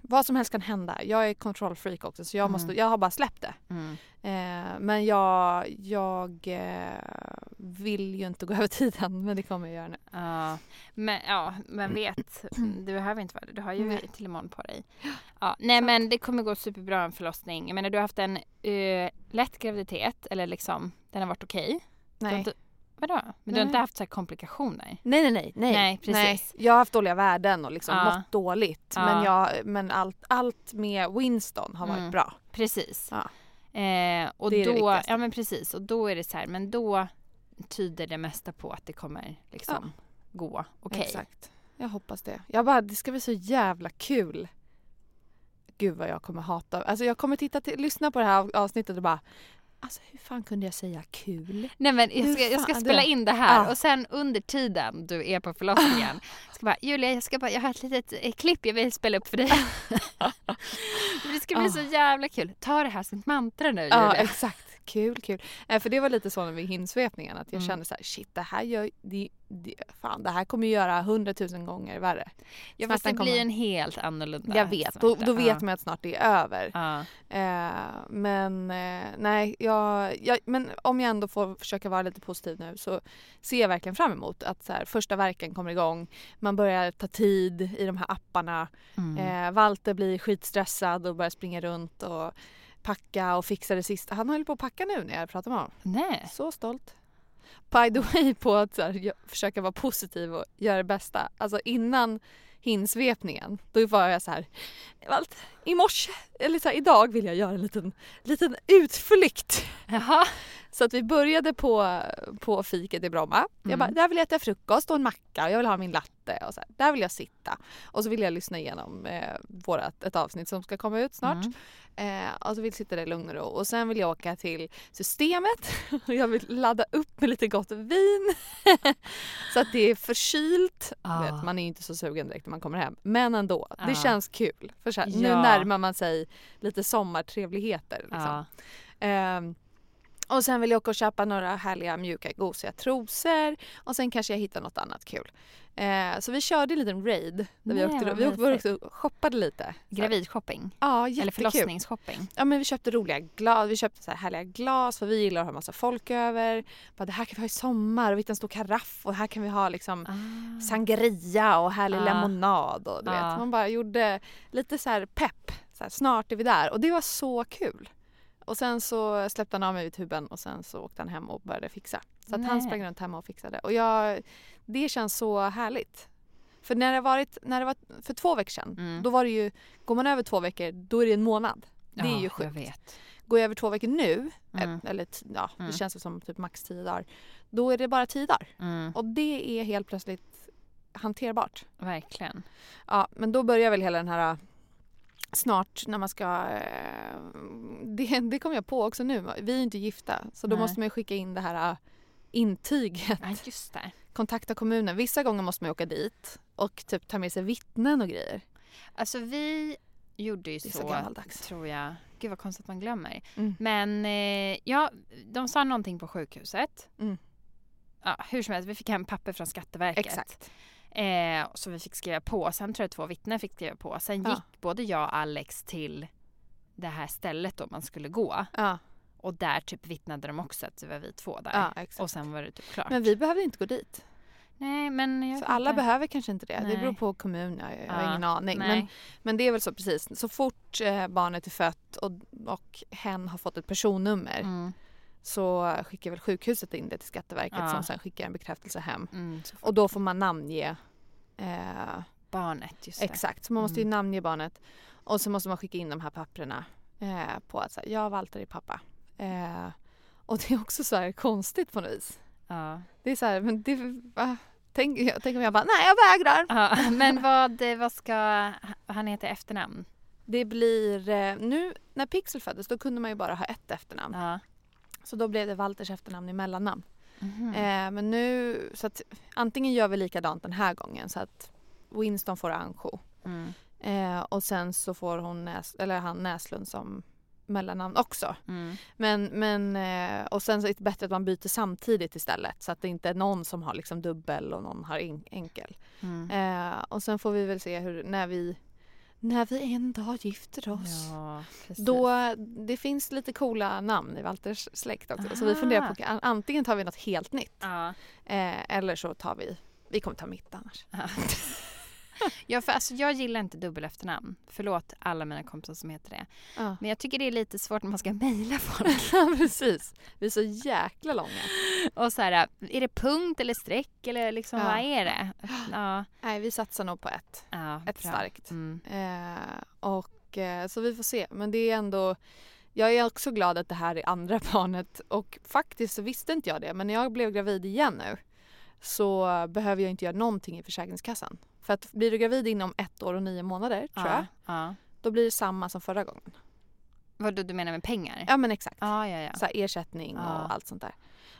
vad som helst kan hända. Jag är kontrollfreak också så jag, Mm. måste, jag har bara släppt det. Mm. Eh, men jag, jag eh, vill ju inte gå över tiden men det kommer jag göra nu. Ja, men, ja, men vet, du behöver inte vara det. Du har ju Nej. till imorgon på dig. Ja, nej men det kommer gå superbra en förlossning. Jag menar du har haft en eh, lätt graviditet eller liksom den har varit okej. Nej. Vadå? Men du har Nej. inte haft så här komplikationer? Nej, nej, nej. Nej, Nej, precis. Jag har haft dåliga värden och liksom Ja. mått dåligt. Ja. Men, jag, men allt, allt med Winston har varit Mm. bra. Precis. Ja. Eh, och Det är det då, viktigaste. ja men precis. Och då är det så här, men då tyder det mesta på att det kommer liksom gå okej. Exakt. Jag hoppas det. Jag bara, det ska bli så jävla kul. Gud vad jag kommer hata. Alltså jag kommer titta till, lyssna på det här avsnittet och bara Alltså hur fan kunde jag säga kul? Nej men jag ska, jag ska spela in det här Ja. och sen under tiden du är på förlossningen ska bara Julia jag ska bara, jag har ett litet eh, klipp jag vill spela upp för dig. det ska bli så jävla kul. Ta det här som ett mantra nu Ja Julia. exakt. Kul, kul. Eh, för det var lite så vid hinsvepningen att jag Mm. kände så här, shit det här gör, det, det, fan det här kommer göra hundratusen gånger värre. Ja, fast det Smärtan blir kommer- en helt annorlunda Jag vet, då, då vet man att snart det är över. Ja. Eh, men eh, nej, jag, jag, men om jag ändå får försöka vara lite positiv nu så ser jag verkligen fram emot att så här, första verken kommer igång. Man börjar ta tid i de här apparna. Mm. Eh, Walter blir skitstressad och börjar springa runt och packa och fixa det sista. Han håller på att packa nu när jag pratar med honom. Nej. Så stolt. By the way på att så här, försöka vara positiv och göra det bästa. Alltså innan hinsvepningen, då var jag så här, i morse, eller så här, idag vill jag göra en liten, liten utflykt. Jaha. Så att vi började på, på fiket i Bromma. Jag Mm. bara, där vill jag äta frukost och en macka och jag vill ha min latte och så här. Där vill jag sitta. Och så vill jag lyssna igenom eh, vårat, ett avsnitt som ska komma ut snart. Mm. Eh, och så vill jag sitta där i lugn och ro. Och sen vill jag åka till systemet och jag vill ladda upp med lite gott vin. så att det är förkylt. Ah. Vet, man är ju inte så sugen direkt när man kommer hem. Men ändå, Ah. det känns kul. För så här, Nu Ja. närmar man sig lite sommartrevligheter. Liksom. Ja. Ehm, och sen vill jag åka och köpa några härliga mjuka gosiga trosor och sen kanske jag hittar något annat kul. Eh, så vi körde en liten raid där vi Nej, vi åkte, vi åkte och shoppade lite. Gravidshopping. Ja, Eller jättekul. förlossningsshopping. Ja men vi köpte roliga glas, vi köpte så här härliga glas för vi gillar att ha massa folk över. Bara, det här kan vi ha i sommar och vi hittar en stor karaff och här kan vi ha liksom Ah. sangria och härlig Ah. lemonad och du Ah. vet. Man bara gjorde lite så här pepp. Så här, snart är vi där och det var så kul. Och sen så släppte han av mig vid tuben och sen så åkte han hem och började fixa. Så att han sprang runt hemma och fixade. Och jag, det känns så härligt. För när det, varit, när det var för två veckor sedan, Mm. då var det ju, går man över två veckor då är det en månad. Det är Ja, ju Jag sjukt. vet. Går jag över två veckor nu, Mm. eh, eller t- ja, Mm. det känns som typ max tio dagar, då är det bara tio dagar. Mm. Och det är helt plötsligt hanterbart. Verkligen. Ja, men då börjar väl hela den här snart när man ska... eh, Det, det kom jag på också nu. Vi är inte gifta så då Nej. måste man ju skicka in det här äh, intyget. Ja, just det. Kontakta kommunen. Vissa gånger måste man åka dit och typ ta med sig vittnen och grejer. Alltså vi gjorde ju så, så tror jag. Gud vad konstigt att man glömmer. Mm. Men eh, ja, de sa någonting på sjukhuset. Mm. Ja, hur som helst, vi fick hem papper från Skatteverket. Exakt. Eh, som vi fick skriva på. Sen tror jag två vittnen fick skriva på. Sen Ja. gick både jag och Alex till det här stället då man skulle gå. Ja, Och där typ vittnade de också att det var vi två där. ja och sen var det typ klart. Men vi behövde inte gå dit. Nej men jag Så alla inte. behöver kanske inte det. Det Nej. beror på kommun. Jag, jag har ingen aning. nej. Men, men det är väl så precis. Så fort eh, barnet är fött och, och hen har fått ett personnummer Mm, så skickar väl sjukhuset in det till Skatteverket Ja. som sen skickar en bekräftelse hem. mm, Och då får man namnge eh, barnet, just det. exakt. Så man måste ju Mm. namnge barnet. Och så måste man skicka in de här papperna eh, på att här, jag Walter är pappa. Eh, och det är också så här konstigt på något vis. Ja. Det är så här, men det, va? Tänk, jag, tänk om jag bara, nej jag vägrar. Ja, men vad, vad ska han heta i efternamn? Det blir, eh, nu när Pixel föddes då kunde man ju bara ha ett efternamn. Ja. Så då blev det Walters efternamn i mellannamn. Mhm. Eh, men nu, så att antingen gör vi likadant den här gången så att Winston får Anjo. Mm. Eh, och sen så får hon Näs, eller han Näslund som mellannamn också. Mm. Men, men eh, och sen så är det bättre att man byter samtidigt istället så att det inte är någon som har liksom dubbel och någon har en, enkel. Mm. Eh, och sen får vi väl se hur, när vi när vi en dag gifter oss. Ja. Då, det finns lite coola namn i Walters släkt också. Så vi funderar på an- antingen tar vi något helt nytt Ja. eh, eller så tar vi, vi kommer ta mitt annars. Ja. ja, för alltså, jag gillar inte dubbel efternamn. Förlåt alla mina kompisar som heter det. Ja. Men jag tycker det är lite svårt när man ska mejla folk. Ja precis, vi är så jäkla långa. Och så här, är det punkt eller streck eller liksom Ja. vad är det? Ja, Nej, vi satsar nog på ett. ja Ett bra. starkt. Mm. Eh, och eh, så vi får se. Men det är ändå jag är också glad att det här är andra barnet och faktiskt så visste inte jag det men när jag blev gravid igen nu så behöver jag inte göra någonting i Försäkringskassan. För att blir du gravid inom ett år och nio månader tror jag, Ja, då blir det samma som förra gången. Vad du, du menar med pengar? Ja men exakt. ja, ja. ja. Så ersättning Ja. och allt sånt där.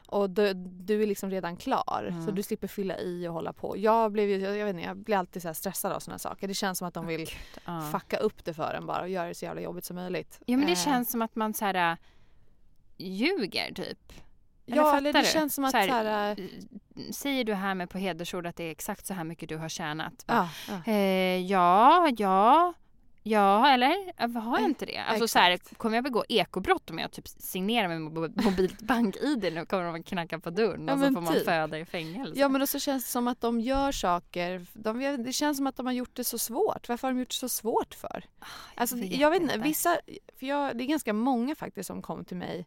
Och du, du är liksom redan klar så Mm. du slipper fylla i och hålla på. Jag, blev, jag, jag, vet inte, jag blir alltid så stressad av såna saker. Det känns som att de vill ja. fucka upp det för en bara och göra det så jävla jobbigt som möjligt. Ja men det Eh, känns som att man så här äh, ljuger typ. Eller Ja eller det du? känns som att Så här, så här, äh, Säger du här med på hedersord att det är exakt så här mycket du har tjänat? Ja, ja. Eh, ja, ja, ja eller? Ja, Har jag inte det? Alltså så här, kommer jag begå ekobrott om jag typ signerar med mo- mobilt bank-id nu kommer de att knacka på dörren Ja, och så men får man typ. föda i fängelse. Ja men också känns det som att de gör saker, de, det känns som att de har gjort det så svårt. Varför har de gjort det så svårt för? Alltså, vet jag vet inte. vissa, för jag, det är ganska många faktiskt som kom till mig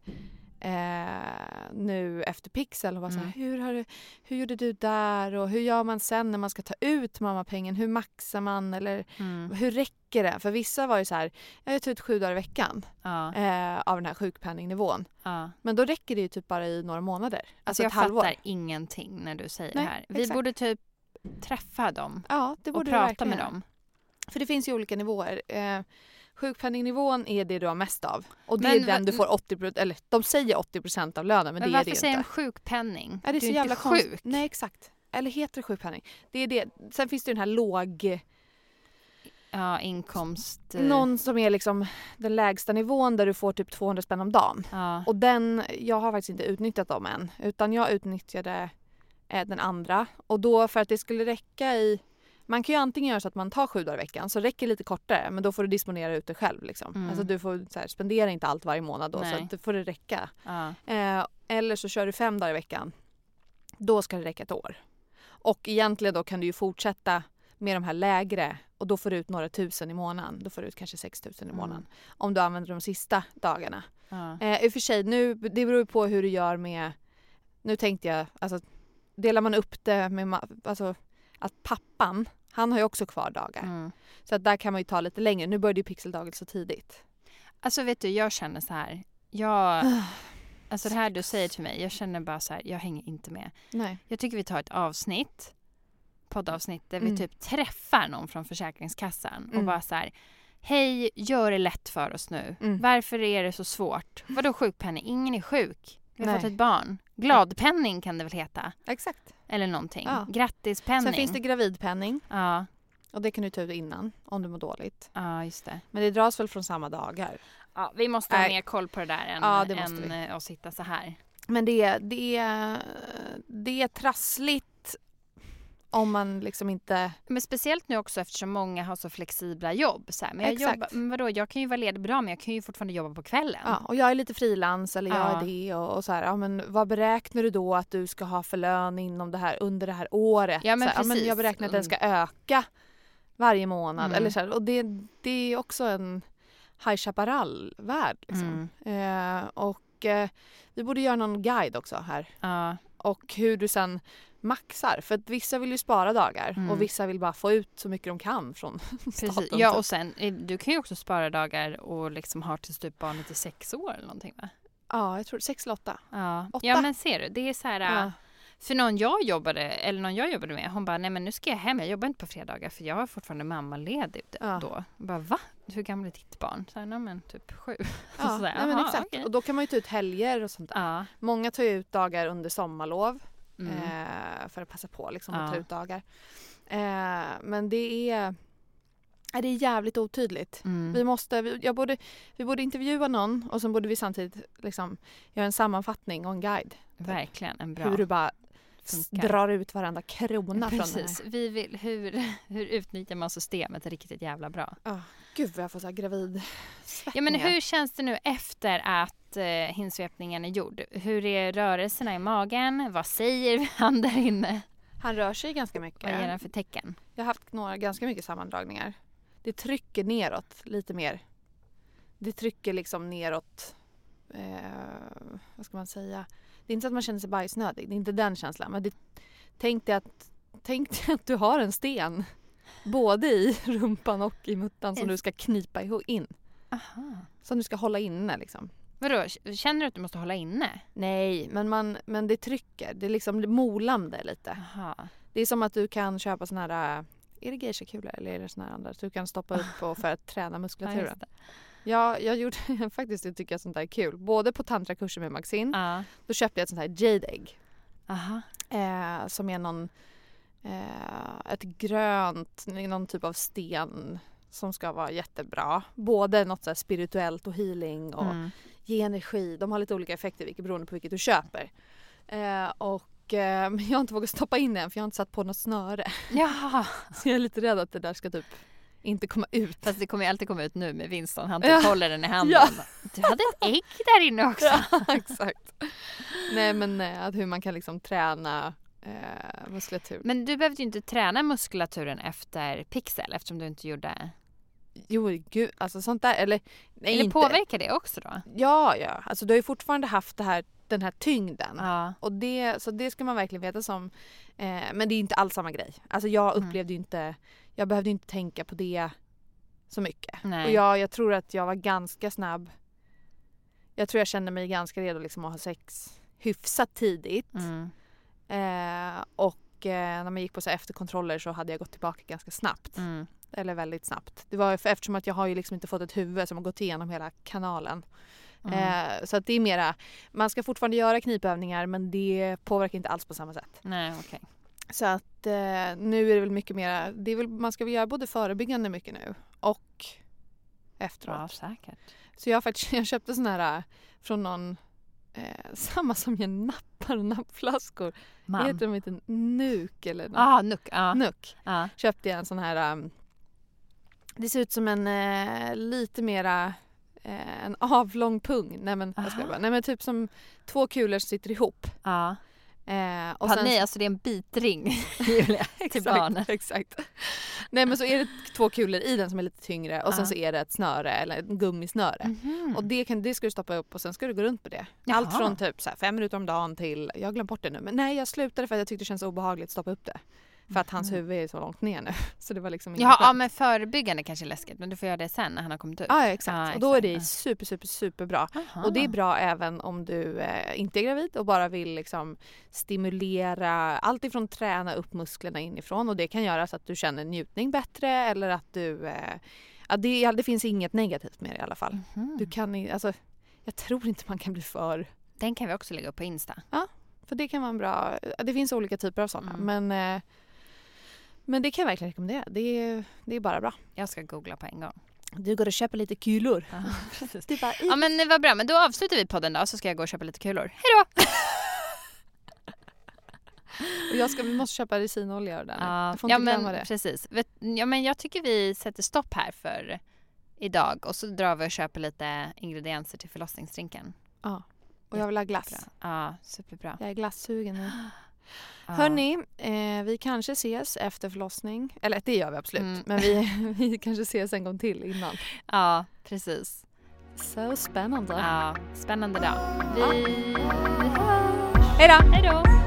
eh, nu efter Pixel och var så här, Mm. hur, har du, hur gjorde du där och hur gör man sen när man ska ta ut mammapengen? Hur maxar man eller Mm. hur räcker det? För vissa var ju så här, jag tar ut sju dagar i veckan Ja, eh, av den här sjukpenningnivån. ja. Men då räcker det ju typ bara i några månader. Alltså, Alltså jag ett halvår. fattar ingenting när du säger Nej, det här. Vi exakt. borde typ träffa dem Ja, och prata med dem. För det finns ju olika nivåer. Eh, sjukpenningnivån är det du har mest av. Och det Men är den du får 80 eller de säger 80% av lönen men, Men, det är varför det ju säger de inte. sjukpenning? Ja, det är du så är jävla inte sjuk. Nej exakt. Eller heter det sjukpenning? Det är det. Sen finns det ju den här låg, Ja, inkomst... eh, någon som är liksom den lägsta nivån där du får typ 200 spänn om dagen. Ja. Och den, jag har faktiskt inte utnyttjat dem än. Utan jag utnyttjade eh, den andra. Och då för att det skulle räcka i... Man kan ju antingen göra så att man tar sju dagar i veckan så räcker lite kortare men då får du disponera ut det själv. Liksom. Mm. Alltså du får så här, spendera inte allt varje månad då så Nej. att det får det räcka. Ja. Eh, eller så kör du fem dagar i veckan. Då ska det räcka ett år. Och egentligen då kan du ju fortsätta med de här lägre och då får du ut några tusen i månaden. Då får du ut kanske 6 000 i Mm. månaden. Om du använder de sista dagarna. Ja. Eh, I och för sig, nu, det beror på hur du gör med... Nu tänkte jag, alltså delar man upp det med... Alltså att pappan, han har ju också kvar dagar. Mm. Så att där kan man ju ta lite längre. Nu började ju pixeldagen så tidigt. Alltså vet du, jag känner så här. Jag, alltså det här du säger till mig, jag känner bara så här, jag hänger inte med. Nej. Jag tycker vi tar ett avsnitt, poddavsnitt, där vi Mm. typ träffar någon från Försäkringskassan och Mm. bara så här. Hej, gör det lätt för oss nu. Mm. Varför är det så svårt? Vadå sjukpenning? Ingen är sjuk. Vi har Nej. fått ett barn. Gladpenning kan det väl heta? Exakt. Eller någonting. Ja. Grattispenning. Sen finns det gravidpenning Ja, och det kan du ta ut innan om du mår dåligt. ja, just det. Men det dras väl från samma dagar. Ja, vi måste ha Nej. mer koll på det där än, Ja, det måste än att sitta så här. Men det, det, det är trassligt om man liksom inte... Men speciellt nu också eftersom många har så flexibla jobb. Så här. Men jag, Exakt. jobbar, men vadå, jag kan ju vara ledig bra men jag kan ju fortfarande jobba på kvällen. Ja, och jag är lite frilans eller jag Ja. är det och, och så här, ja, men vad beräknar du då att du ska ha för lön inom det här, under det här året? Ja, men så här, men precis. jag beräknar att den ska öka varje månad. Mm. Eller så här, och det, det är också en High Chaparral-värld. Liksom. Mm. Eh, och eh, vi borde göra någon guide också här. Ja, Och hur du sen maxar. För att vissa vill ju spara dagar Mm. och vissa vill bara få ut så mycket de kan från precis. staten. Ja, typ. och sen, eh, du kan ju också spara dagar och liksom ha tills typ barnet är sex år eller någonting va? ja, jag tror sex eller åtta. Ja, Åtta. ja men ser du, det är så här... Ja. För någon jag jobbade, eller någon jag jobbade med, hon bara, nej men nu ska jag hem, jag jobbar inte på fredagar för jag är fortfarande mammaledig Ja. då. Jag bara, va? Hur gammal är ditt barn? Så här, nej men typ sju. Ja, så där, nej, men "Jaha, exakt. okej." Och då kan man ju ta ut helger och sånt där. Ja. Många tar ju ut dagar under sommarlov Mm. eh, för att passa på liksom, att Ja. ta ut dagar. Eh, men det är, eh, det är jävligt otydligt. Mm. Vi, måste, vi, jag borde, vi borde intervjua någon och sen borde vi samtidigt liksom, göra en sammanfattning och en guide. Verkligen en bra Hur du bara funkar. drar ut varenda krona från Precis. här. Vi vill, hur, hur utnyttjar man systemet riktigt jävla bra? Ah, gud vad jag får så gravid Ja, men hur känns det nu efter att eh, hinsvepningen är gjord? Hur är rörelserna i magen? Vad säger han där inne? Han rör sig ganska Vad mycket. ger han för tecken? Jag har haft några ganska mycket sammandragningar. Det trycker neråt lite mer. Det trycker liksom neråt. Eh, vad ska man säga? det är inte så att man känner sig bajsnödig, det är inte den känslan. Men det, tänk, dig att, tänk dig att du har en sten både i rumpan och i muttan som du ska knipa in. Aha. Som du ska hålla inne liksom. Vadå, känner du att du måste hålla inne? Nej, men, man, men det trycker. Det är liksom molande lite. Aha. Det är som att du kan köpa såna här, är det geishakulor eller är det såna här andra? Du kan stoppa upp på för att träna Ja, muskulaturen. det. Ja, jag gjorde faktiskt det tycker jag sånt där är kul. Både på tantrakurser med Maxine, Ja. då köpte jag ett sånt här jade egg. Aha. Eh, som är någon, eh, ett grönt, någon typ av sten som ska vara jättebra. Både något så spirituellt och healing och Mm. Ge energi. De har lite olika effekter vilket, beroende på vilket du köper. Eh, och eh, jag har inte vågat stoppa in det än för jag har inte satt på något snöre. Jaha. Så jag är lite rädd att det där ska typ inte komma ut. Fast det kommer ju alltid komma ut nu med Winston. Han Ja. typ håller den i handen. Ja. Du hade ett ägg där inne också. Ja, exakt. Nej men eh, att hur man kan liksom träna eh, muskulatur. Men du behövde ju inte träna muskulaturen efter Pixel eftersom du inte gjorde... Jo gud, alltså sånt där eller nej Eller inte. påverkar det också då? Ja, ja. Alltså du har ju fortfarande haft det här, den här tyngden. Ja. Och det, så det ska man verkligen veta som. Eh, men det är inte alls samma grej. Alltså jag Mm. upplevde ju inte, jag behövde inte tänka på det så mycket. Nej. Och jag, jag tror att jag var ganska snabb. Jag tror jag kände mig ganska redo liksom att ha sex hyfsat tidigt. Mm. Eh, och eh, när man gick på så efterkontroller så hade jag gått tillbaka ganska snabbt. Mm. Eller väldigt snabbt. Det var för, eftersom att jag har ju liksom inte fått ett huvud som har gått igenom hela kanalen. Mm. Eh, så att det är mera, man ska fortfarande göra knipövningar men det påverkar inte alls på samma sätt. Nej, okej. Så att eh, nu är det väl mycket mera, det är väl, man ska väl göra både förebyggande mycket nu och efteråt. Ja, säkert. Så jag, faktiskt, jag köpte såna här från någon, eh, samma som gör nappar och nappflaskor. Man. Heter de inte Nuk eller något? Ah, nuck. Ja. Nuk. Ja. Köpte jag en sån här, um, det ser ut som en eh, lite mera eh, en avlång pung. Nej men, ska jag Aha. bara, nej men typ som två kulor som sitter ihop. ja. Eh, och Och sen- Nej, alltså det är en bitring Julia, till barnen. Exakt, exakt. Nej men så är det två kulor i den som är lite tyngre och sen Ja. så är det ett snöre eller ett gummisnöre. Mhm. Och det, kan, det ska du stoppa upp och sen ska du gå runt på det. Jaha. Allt från typ så här fem minuter om dagen till, jag har glömt bort det nu men nej jag slutade för att jag tyckte det känns obehagligt att stoppa upp det. För att hans huvud är så långt ner nu. Så det var liksom inte. Ja, ja, men förebyggande kanske är läskigt men du får göra det sen när han har kommit ut. Ja, exakt. Ja, Och då är det super, super, superbra. Aha. Och det är bra även om du eh, inte är gravid och bara vill liksom stimulera allt ifrån träna upp musklerna inifrån och det kan göra så att du känner njutning bättre eller att du... Eh, ja, det, ja, det finns inget negativt med det i alla fall. Mhm. Du kan alltså, jag tror inte man kan bli för... Den kan vi också lägga upp på Insta. För det kan vara en bra... Det finns olika typer av sådana Mm. men... Eh, men det kan jag verkligen rekommendera. Det är, det är bara bra. Jag ska googla på en gång. Du går och köper lite kulor. Ja. Du bara, Ja men det var bra, men då avslutar vi podden då så ska jag gå och köpa lite kulor. Hej då! och jag ska, vi måste köpa resinolja och det där. Ja, Jag får ja inte glömma men det. precis. Vet, ja men jag tycker vi sätter stopp här för idag och så drar vi och köper lite ingredienser till förlossningsdrinken. Ja. Och jag vill ha glass. Bra. Ja, superbra. Jag är glassugen nu. Ja. Hörni, eh, vi kanske ses efter förlossning. Eller det gör vi absolut. Mm. Men vi, vi kanske ses en gång till innan. Ja, precis. Så spännande. Ja, spännande dag. Vi Ja. hörs! Hej då! Hej då!